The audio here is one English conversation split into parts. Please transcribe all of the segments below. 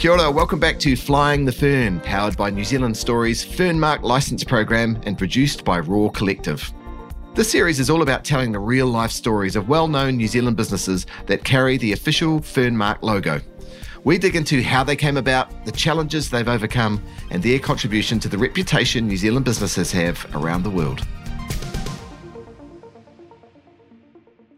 Kia ora, welcome back to Flying the Fern, powered by New Zealand Story's Fernmark license program and produced by Raw Collective. This series is all about telling the real life stories of well known New Zealand businesses that carry the official Fernmark logo. We dig into how they came about, the challenges they've overcome, and their contribution to the reputation New Zealand businesses have around the world.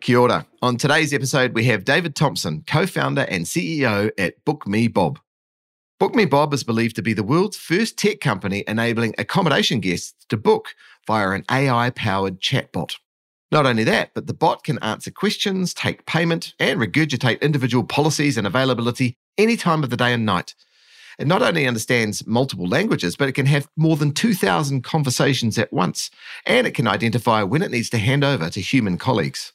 Kia ora. On today's episode, we have David Thompson, co founder and CEO at Book Me Bob. Book Me Bob is believed to be the world's first tech company enabling accommodation guests to book via an AI powered chatbot. Not only that, but the bot can answer questions, take payment, and regurgitate individual policies and availability any time of the day and night. It not only understands multiple languages, but it can have more than 2,000 conversations at once, and it can identify when it needs to hand over to human colleagues.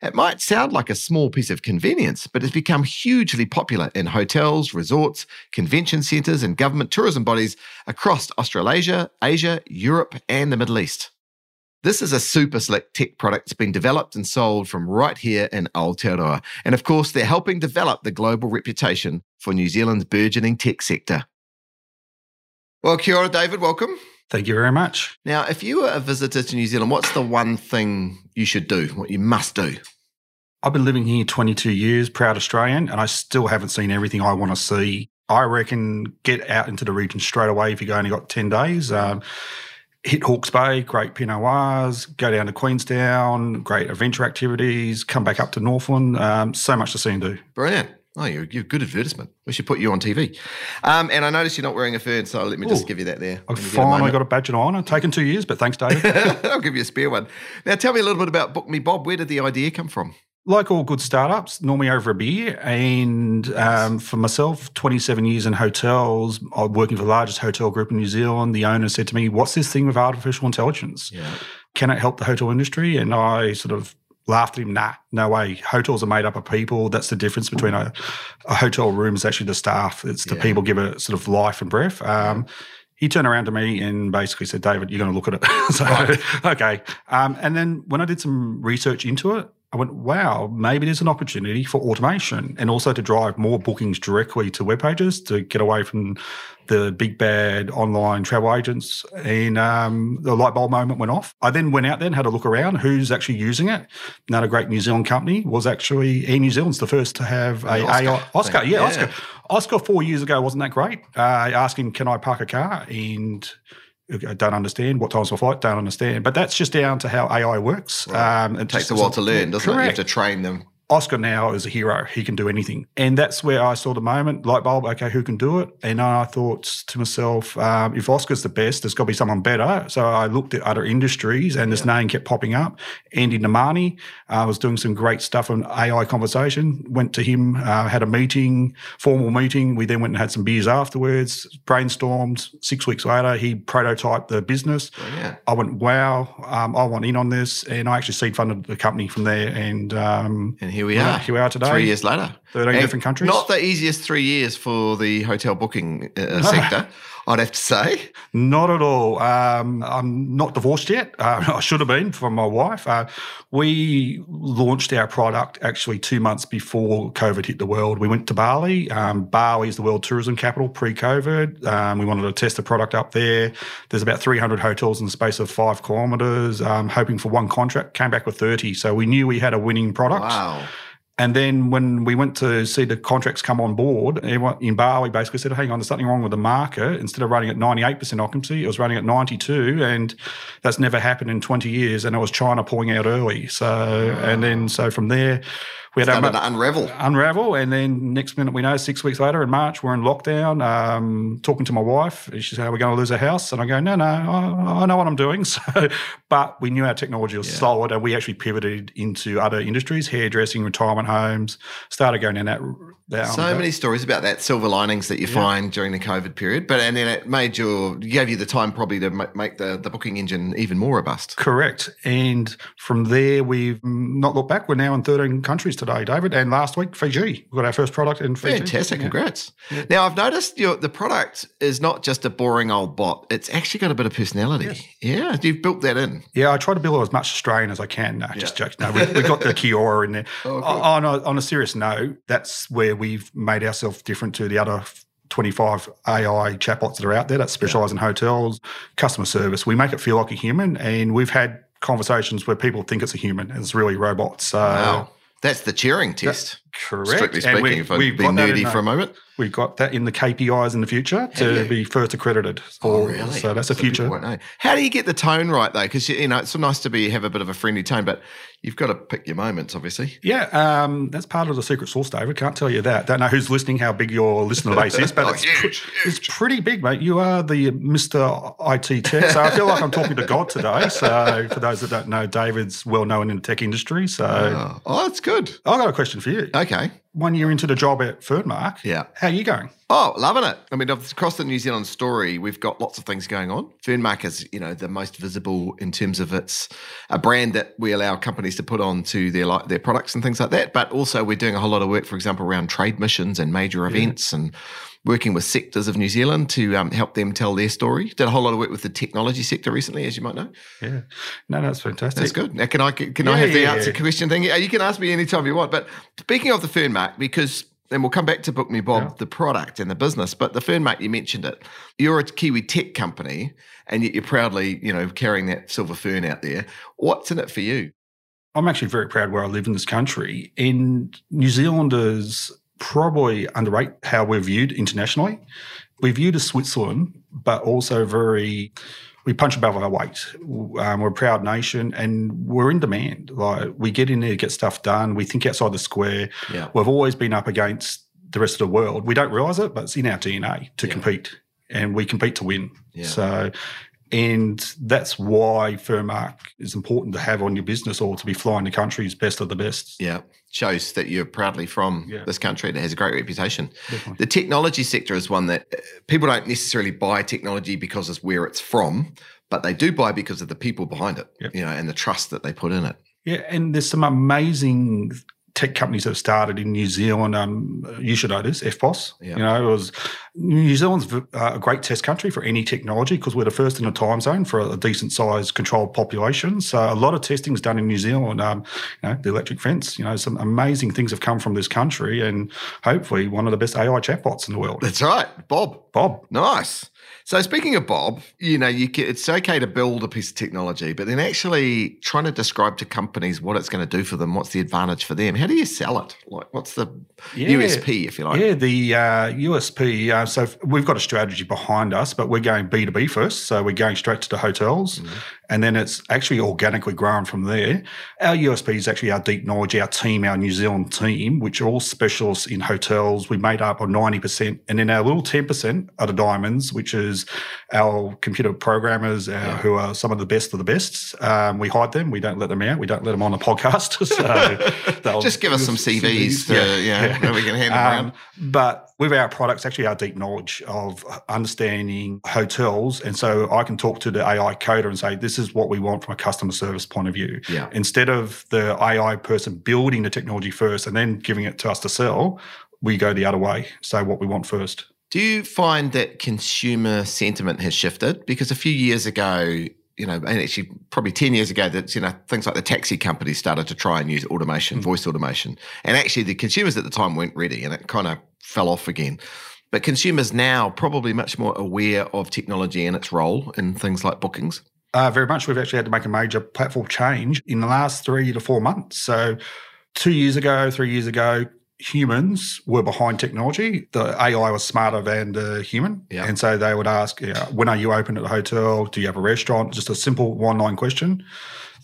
It might sound like a small piece of convenience, but it's become hugely popular in hotels, resorts, convention centres, and government tourism bodies across Australasia, Asia, Europe, and the Middle East. This is a super slick tech product that's been developed and sold from right here in Aotearoa. And of course, they're helping develop the global reputation for New Zealand's burgeoning tech sector. Well, kia ora, David. Welcome. Thank you very much. Now, if you were a visitor to New Zealand, what's the one thing you should do, what you must do? I've been living here 22 years, proud Australian, and I still haven't seen everything I want to see. I reckon get out into the region straight away if you've only got 10 days. Um, hit Hawke's Bay, great Pinot Noirs, go down to Queenstown, great adventure activities, come back up to Northland. Um, so much to see and do. Brilliant. Oh, you're, you're good advertisement. We should put you on TV. Um, and I noticed you're not wearing a fern, so let me just Ooh, give you that there. I've finally got a badge and honour. Taken two years, but thanks, David. I'll give you a spare one. Now, tell me a little bit about Book Me Bob. Where did the idea come from? Like all good startups, normally over a beer. And um, for myself, 27 years in hotels, I'm working for the largest hotel group in New Zealand. The owner said to me, What's this thing with artificial intelligence? Yeah. Can it help the hotel industry? And I sort of laughed at him. Nah, no way. Hotels are made up of people. That's the difference between a, a hotel room is actually the staff. It's the yeah. people give it sort of life and breath. Um, he turned around to me and basically said, David, you're going to look at it. so, right. okay. Um, and then when I did some research into it, I went, wow, maybe there's an opportunity for automation and also to drive more bookings directly to web pages to get away from the big bad online travel agents. And um, the light bulb moment went off. I then went out there and had a look around who's actually using it. Another great New Zealand company was actually Air New Zealand's the first to have a Oscar. AI, Oscar yeah, yeah, Oscar. Oscar four years ago wasn't that great. Uh, asking, can I park a car? And I don't understand. What time's my flight? Don't understand. But that's just down to how AI works. Right. Um, it takes a while to learn, doesn't correct. it? You have to train them. Oscar now is a hero. He can do anything. And that's where I saw the moment, light bulb, okay, who can do it? And I thought to myself, um, if Oscar's the best, there's got to be someone better. So I looked at other industries and this yeah. name kept popping up. Andy Namani uh, was doing some great stuff on AI conversation. Went to him, uh, had a meeting, formal meeting. We then went and had some beers afterwards, brainstormed. Six weeks later, he prototyped the business. Oh, yeah. I went, wow, um, I want in on this. And I actually seed funded the company from there. And, um, and here we are. Here we are today. Three years later. 13 and different countries. Not the easiest three years for the hotel booking uh, no. sector. I'd have to say. Not at all. Um, I'm not divorced yet. Uh, I should have been from my wife. Uh, we launched our product actually two months before COVID hit the world. We went to Bali. Um, Bali is the world tourism capital pre COVID. Um, we wanted to test the product up there. There's about 300 hotels in the space of five kilometres, um, hoping for one contract, came back with 30. So we knew we had a winning product. Wow. And then when we went to see the contracts come on board, everyone in Bali basically said, hang on, there's something wrong with the market. Instead of running at 98% occupancy, it was running at 92. And that's never happened in 20 years. And it was China pulling out early. So, and then, so from there, we had to unravel. Unravel, and then next minute we know, six weeks later in March, we're in lockdown. Um, talking to my wife, she said, "Are we going to lose a house?" And I go, "No, no, I, I know what I'm doing." So, but we knew our technology was yeah. solid, and we actually pivoted into other industries: hairdressing, retirement homes. Started going down that. Down so many stories about that silver linings that you yeah. find during the COVID period, but and then it made your gave you the time probably to make the the booking engine even more robust. Correct, and from there we've not looked back. We're now in 13 countries today, David. And last week, Fiji. We got our first product in Fiji. Fantastic. Congrats. Yeah. Now, I've noticed your, the product is not just a boring old bot, it's actually got a bit of personality. Yes. Yeah. You've built that in. Yeah. I try to build as much Australian as I can. No, yeah. just. No, we, have got the Kiora in there. Oh, oh cool. on, a, on a serious note, that's where we've made ourselves different to the other 25 AI chatbots that are out there that specialize in hotels, customer service. We make it feel like a human, and we've had conversations where people think it's a human and it's really robots. So Wow. That's the Turing test. Correct. Strictly And speaking, we- if I we've be nerdy for a moment. We've got that in the KPIs in the future to be first accredited. Oh, really? So that's a So people future. How do you get the tone right though? Because you know it's nice to be have a bit of a friendly tone, but you've got to pick your moments, obviously. Yeah, um, that's part of the secret sauce, David. Can't tell you that. Don't know who's listening, how big your listener base is, but Oh, it's, huge, it's pretty big, mate. You are the Mr. IT Tech. So I feel like I'm talking to God today. So for those that don't know, David's well known in the tech industry. So Oh, oh, that's good. I've got a question for you. Okay. One year into the job at Fernmark, Yeah. how are you going? Oh, loving it. I mean, across the New Zealand story, we've got lots of things going on. Fernmark is, you know, the most visible in terms of its a brand that we allow companies to put on to their like their products and things like that. But also, we're doing a whole lot of work, for example, around trade missions and major events and working with sectors of New Zealand to um, help them tell their story. Did a whole lot of work with the technology sector recently, as you might know. Yeah. No, that's fantastic. That's good. Now, can I can I have the yeah, answer yeah. question thing? You can ask me anytime you want. But speaking of the Fernmark, because and we'll come back to Book Me Bob, Yeah. the product and the business. But the Fernmark, you mentioned it. You're a Kiwi tech company, and yet you're proudly, you know, carrying that silver fern out there. What's in it for you? I'm actually very proud where I live in this country. And New Zealanders probably underrate how we're viewed internationally. We're viewed as Switzerland, but also very, we punch above our weight. Um, we're a proud nation and we're in demand. Like we get in there, get stuff done. We think outside the square. Yeah. We've always been up against the rest of the world. We don't realize it, but it's in our DNA to Yeah. compete and we compete to win. Yeah. So, and that's why Fernmark is important to have on your business or to be flying the country's best of the best. Yeah. Shows that you're proudly from Yeah. this country that has a great reputation. Definitely. The technology sector is one that uh, people don't necessarily buy technology because it's where it's from, but they do buy because of the people behind it, Yep. you know, and the trust that they put in it. Yeah, and there's some amazing tech companies that have started in New Zealand. Um, you should know this, FPOS. Yeah. You know, it was New Zealand's uh, a great test country for any technology because we're the first in the time zone for a decent sized controlled population. So a lot of testing is done in New Zealand. Um, you know, the electric fence. You know, some amazing things have come from this country, and hopefully one of the best AI chatbots in the world. That's right, Bob. Bob. Nice. So speaking of Bob, you know, you can, it's okay to build a piece of technology, but then actually trying to describe to companies what it's going to do for them, what's the advantage for them? How do you sell it? Like, what's the Yeah. USP, if you like? Yeah, the uh, USP. Uh, so we've got a strategy behind us, but we're going B two B first. So we're going straight to the hotels, Mm-hmm. And then it's actually organically grown from there. Our USP is actually our deep knowledge, our team, our New Zealand team, which are all specialists in hotels. We made up of ninety percent, and then our little ten percent are the diamonds, which is our computer programmers, uh, who are some of the best of the best. Um, we hide them. We don't let them out. We don't let them on the podcast. So Just give us some CVs to, yeah, that we can hand them um, around. But with our products, actually, our deep knowledge of understanding hotels. And so I can talk to the AI coder and say, this is what we want from a customer service point of view. Yeah. Instead of the AI person building the technology first and then giving it to us to sell, we go the other way. say what we want first. Do you find that consumer sentiment has shifted? Because a few years ago, you know, and actually probably 10 years ago, that, you know, things like the taxi companies started to try and use automation, hmm. voice automation. And actually the consumers at the time weren't ready and it kind of fell off again. But consumers now probably much more aware of technology and its role in things like bookings. Uh, very much. We've actually had to make a major platform change in the last three to four months. So, two years ago, three years ago, humans were behind technology. The AI was smarter than the human. Yeah. And so they would ask, you know, when are you open at the hotel? Do you have a restaurant? Just a simple one line question.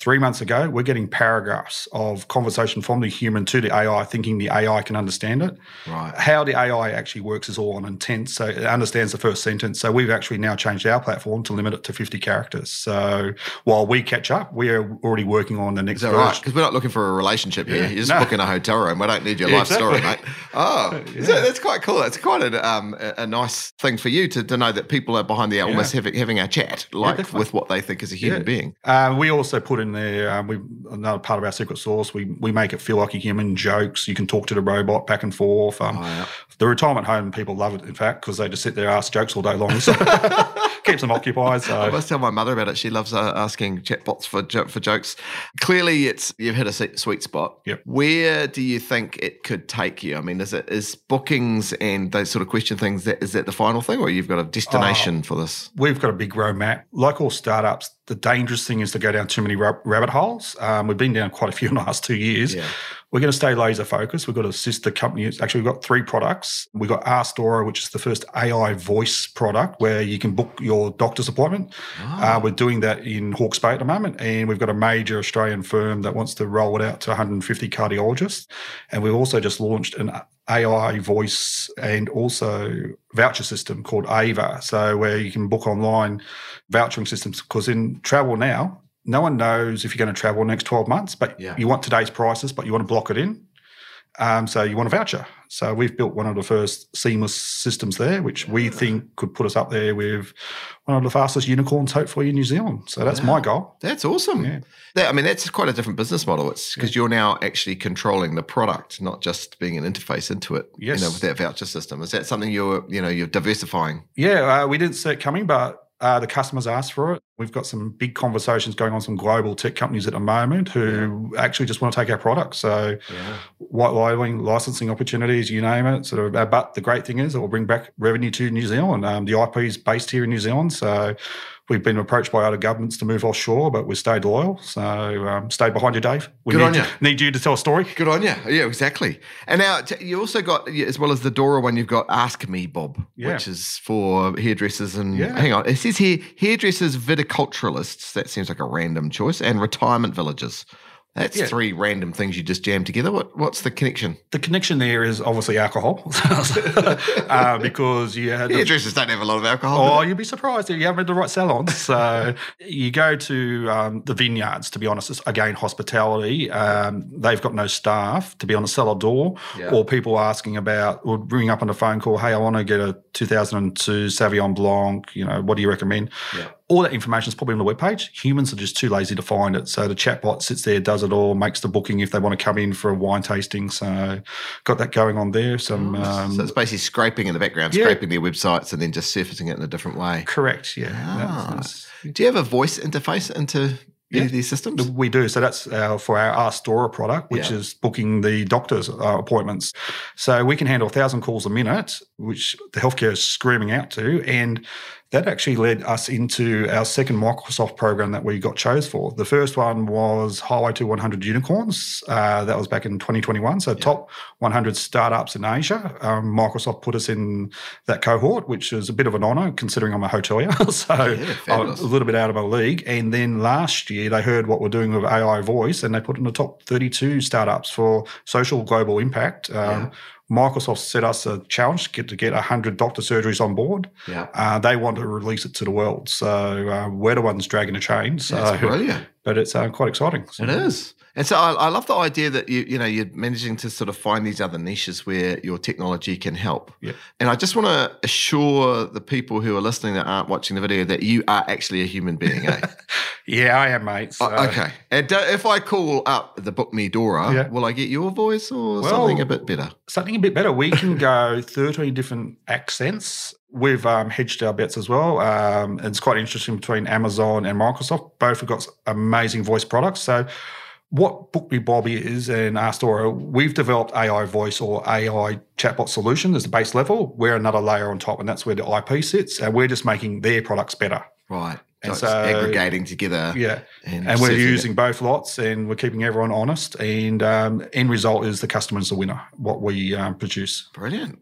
Three months ago, we're getting paragraphs of conversation from the human to the AI, thinking the AI can understand it. Right. How the AI actually works is all on intent. So it understands the first sentence. So we've actually now changed our platform to limit it to 50 characters. So while we catch up, we are already working on the next Is that right? Because we're not looking for a relationship here. Yeah. You're just No. booking a hotel room. We don't need your Yeah, life story, mate. Oh, that- that's quite cool. That's quite a, um, a, nice thing for you to, to know that people are behind there almost having, having a chat, like with what they think is a human Yeah. being. Uh, we also put in there. Um, we another part of our secret sauce. We we make it feel like a human. Jokes. You can talk to the robot back and forth. Um, Oh, yeah. The retirement home people love it. In fact, because they just sit there ask jokes all day long. So keeps them occupied. I must tell my mother about it. She loves uh, asking chatbots for jo- for jokes. Clearly, it's you've hit a sweet spot. Yep. Where do you think it could take you? I mean, is it is bookings and those sort of question things? That is that the final thing, or you've got a destination for this? we've got a big roadmap. Like all startups, the dangerous thing is to go down too many rabbit holes. Um, we've been down quite a few in the last two years. Yeah. We're going to stay laser focused. We've got a sister company. Actually, we've got three products. We've got Astora, which is the first AI voice product where you can book your doctor's appointment. Ah. Uh, we're doing that in Hawke's Bay at the moment. And we've got a major Australian firm that wants to roll it out to 150 cardiologists. And we've also just launched an AI voice and also voucher system called Ava. So where you can book online vouchering systems because in travel now, no one knows if you're going to travel next 12 months, but Yeah. you want today's prices, but you want to block it in. Um, so you want a voucher. So we've built one of the first seamless systems there, which we think could put us up there with one of the fastest unicorns, hopefully in New Zealand. So that's my goal. That's awesome. Yeah. That, I mean, that's quite a different business model. It's because you're now actually controlling the product, not just being an interface into it. Yes. You know, with that voucher system. Is that something you're, you know, you're diversifying? Yeah, uh, we didn't see it coming, but uh, the customers ask for it. We've got some big conversations going on some global tech companies at the moment who actually just want to take our product. So Yeah. white labeling, licensing opportunities, you name it. Sort of, uh, but the great thing is it will bring back revenue to New Zealand. Um, the IP is based here in New Zealand, so we've been approached by other governments to move offshore, but we've stayed loyal. So um, stay behind you, Dave. We Good need, on you- need you to tell a story. Good on you. Yeah, exactly. And now t- you also got, as well as the Dora one, you've got Ask Me Bob, Yeah. which is for hairdressers and, Yeah. hang on, it says here hairdressers, viticulturalists. That seems like a random choice, and retirement villages. That's Yeah. three random things you just jammed together. What, what's the connection? The connection there is obviously alcohol, uh, because you had Hairdressers don't have a lot of alcohol. Oh, you'd be surprised if you haven't to the right salons. So you go to um, the vineyards, to be honest, it's, again, hospitality. Um, they've got no staff to be on the cellar door Yeah. or people asking about, or ringing up on a phone call, hey, I want to get a 2002 Sauvignon Blanc, you know, what do you recommend? Yeah. All that information is probably on the webpage. Humans are just too lazy to find it. So the chatbot sits there, does it all, makes the booking if they want to come in for a wine tasting. So got that going on there. Some um, so it's basically scraping in the background, Yeah. scraping their websites and then just surfacing it in a different way. correct, yeah. Ah. Do you have a voice interface into any Yeah. of these systems? We do. So that's uh, for our Astora product, which Yeah. is booking the doctor's uh, appointments. So we can handle a thousand calls a minute, which the healthcare is screaming out to. And that actually led us into our second Microsoft program that we got chose for. The first one was Highway to 100 Unicorns. Uh, that was back in 2021. So top 100 startups in Asia. Um, Microsoft put us in that cohort, which is a bit of an honor considering I'm a hotelier. so Yeah, I'm a little bit out of my league. And then last year, they heard what we're doing with AI voice and they put in the top 32 startups for social global impact. Um, Microsoft set us a challenge to get, to get 100 doctor surgeries on board. Yeah. Uh, they want to release it to the world. So uh, we're the ones dragging the chain. So, That's brilliant. but it's uh, quite exciting. It is. And so I, I love the idea that you you know you're managing to sort of find these other niches where your technology can help. Yeah. And I just want to assure the people who are listening that aren't watching the video that you are actually a human being. Eh? Yeah, I am, mate. So, Oh, okay. And do, if I call up the Book Me Dora, Yeah. will I get your voice or Well- something a bit better? something a bit better. We can go 13 different accents. We've um, hedged our bets as well. Um, it's quite interesting between Amazon and Microsoft. Both have got amazing voice products. So, what Book Me Bob is and Astora, we've developed AI voice or AI chatbot solution as the base level. We're another layer on top, and that's where the IP sits. And we're just making their products better. Right. And so, aggregating together. Yeah. And, And we're surfing it. using both lots and we're keeping everyone honest. And um, end result is the customer's the winner, what we um, produce. Brilliant.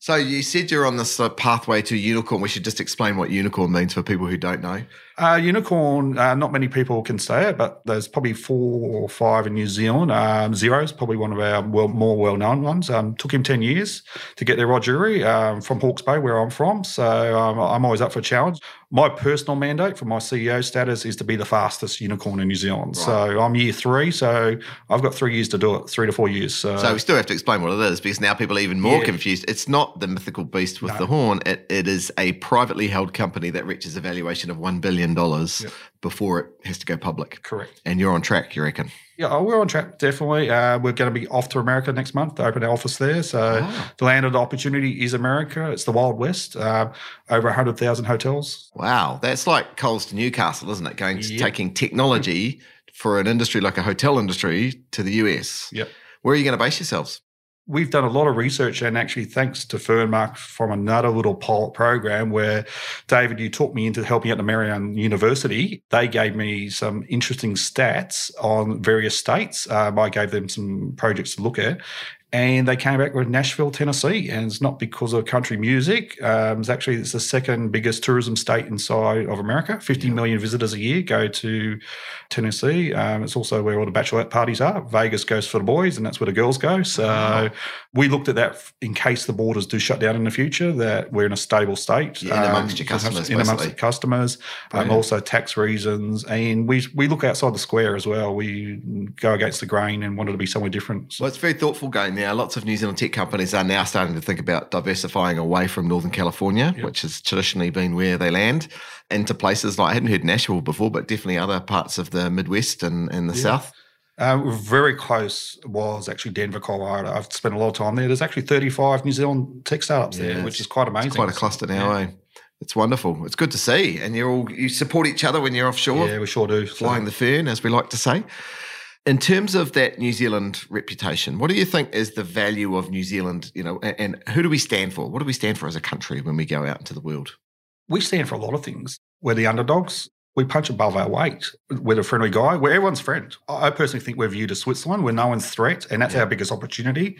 So you said you're on this uh, pathway to unicorn. We should just explain what unicorn means for people who don't know. Uh, unicorn, uh, not many people can say it, but there's probably four or five in New Zealand. Um, Xero's probably one of our well, more well known ones. Um, took him 10 years to get there, Rod Drury, um, from Hawke's Bay, where I'm from. So um, I'm always up for a challenge. My personal mandate for my CEO status is to be the fastest unicorn in New Zealand. Right. So I'm year three, so I've got three years to do it, three to four years. So, so we still have to explain what it is because now people are even more yeah. confused. It's not the mythical beast with no. the horn. It, it is a privately held company that reaches a valuation of $1 billion yep. before it has to go public. Correct. And you're on track, you reckon? Yeah, oh, we're on track, definitely. Uh, we're going to be off to America next month to open our office there. So oh. the land of the opportunity is America. It's the Wild West. Uh, over 100,000 hotels. Wow. That's like coals to Newcastle, isn't it? Going to, yep. Taking technology for an industry like a hotel industry to the US. Yep. Where are you going to base yourselves? We've done a lot of research and actually thanks to Fernmark from another little pilot program where David, you took me into helping out the Marian University. They gave me some interesting stats on various states. Um, I gave them some projects to look at and they came back with Nashville, Tennessee, and it's not because of country music. Um, it's actually it's the second biggest tourism state inside of America. Fifty yeah. million visitors a year go to Tennessee. Um, it's also where all the bachelorette parties are. Vegas goes for the boys, and that's where the girls go. So wow. we looked at that in case the borders do shut down in the future. That we're in a stable state. Yeah, in amongst um, your customers, in amongst the customers, um, also tax reasons, and we we look outside the square as well. We go against the grain and wanted to be somewhere different. So. Well, it's very thoughtful going now. Lots of New Zealand tech companies are now starting to think about diversifying away from Northern California, yep. which has traditionally been where they land, into places like I hadn't heard Nashville before, but definitely other parts of the Midwest and, and the yeah. South. Uh, very close was actually Denver, Colorado. I've spent a lot of time there. There's actually 35 New Zealand tech startups yeah, there, which is quite amazing. It's quite a cluster now, yeah. eh? It's wonderful. It's good to see. And you all you support each other when you're offshore. Yeah, we sure do. Flying so. the fern, as we like to say. In terms of that New Zealand reputation, what do you think is the value of New Zealand? You know, and, and who do we stand for? What do we stand for as a country when we go out into the world? We stand for a lot of things. We're the underdogs we punch above our weight. We're a friendly guy. We're everyone's friend. I personally think we're viewed as Switzerland. We're no one's threat, and that's yeah. our biggest opportunity.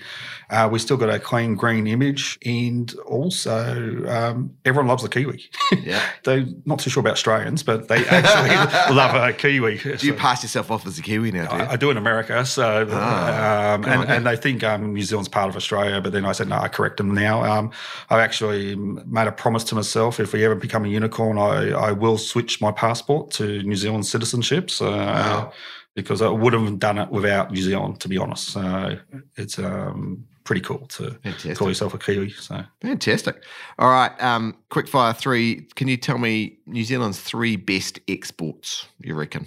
Uh, we still got a clean green image, and also um, everyone loves the Kiwi. Yeah, they're not too sure about Australians, but they actually love a Kiwi. Do you pass yourself off as a Kiwi now? Do I, I, do in America. So, oh, um, and, and, they think um, New Zealand's part of Australia, but then I said no. I correct them now. Um, I've actually made a promise to myself: if we ever become a unicorn, I, I will switch my passport passport to New Zealand citizenship. So, wow. because I would have done it without New Zealand, to be honest. So it's um, pretty cool to Fantastic. call yourself a Kiwi. So Fantastic. All right. Um, quick fire three. Can you tell me New Zealand's three best exports, you reckon?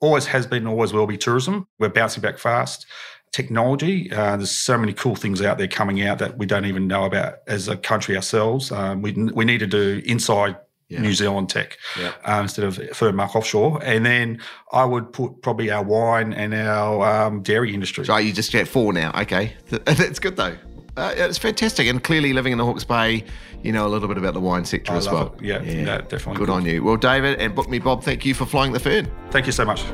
Always has been, always will be tourism. We're bouncing back fast technology. Uh, there's so many cool things out there coming out that we don't even know about as a country ourselves. Um, we we need to do inside yeah. New Zealand tech yeah. um, instead of Fernmark offshore. And then I would put probably our wine and our um, dairy industry. So you just get four now. Okay. That's good though. Uh, it's fantastic. And clearly living in the Hawke's Bay, you know a little bit about the wine sector I as well. It. Yeah, yeah. definitely. Good on you. Well, David and Book Me Bob, thank you for flying the fern. Thank you so much.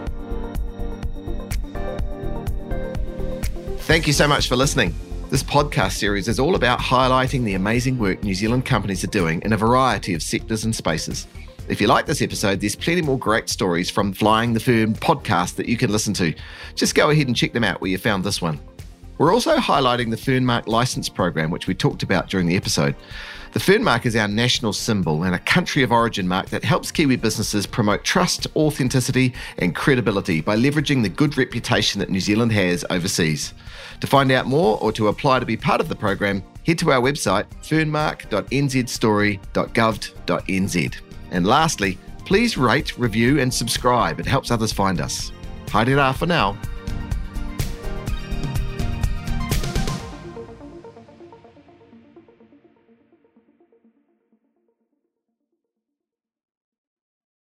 Thank you so much for listening. This podcast series is all about highlighting the amazing work New Zealand companies are doing in a variety of sectors and spaces. If you like this episode, there's plenty more great stories from Flying the Fern podcast that you can listen to. Just go ahead and check them out where you found this one. We're also highlighting the Fernmark license program, which we talked about during the episode. The Fernmark is our national symbol and a country of origin mark that helps Kiwi businesses promote trust, authenticity, and credibility by leveraging the good reputation that New Zealand has overseas. To find out more or to apply to be part of the program, head to our website fernmark.nzstory.gov.nz. And lastly, please rate, review, and subscribe. It helps others find us. Haere for now.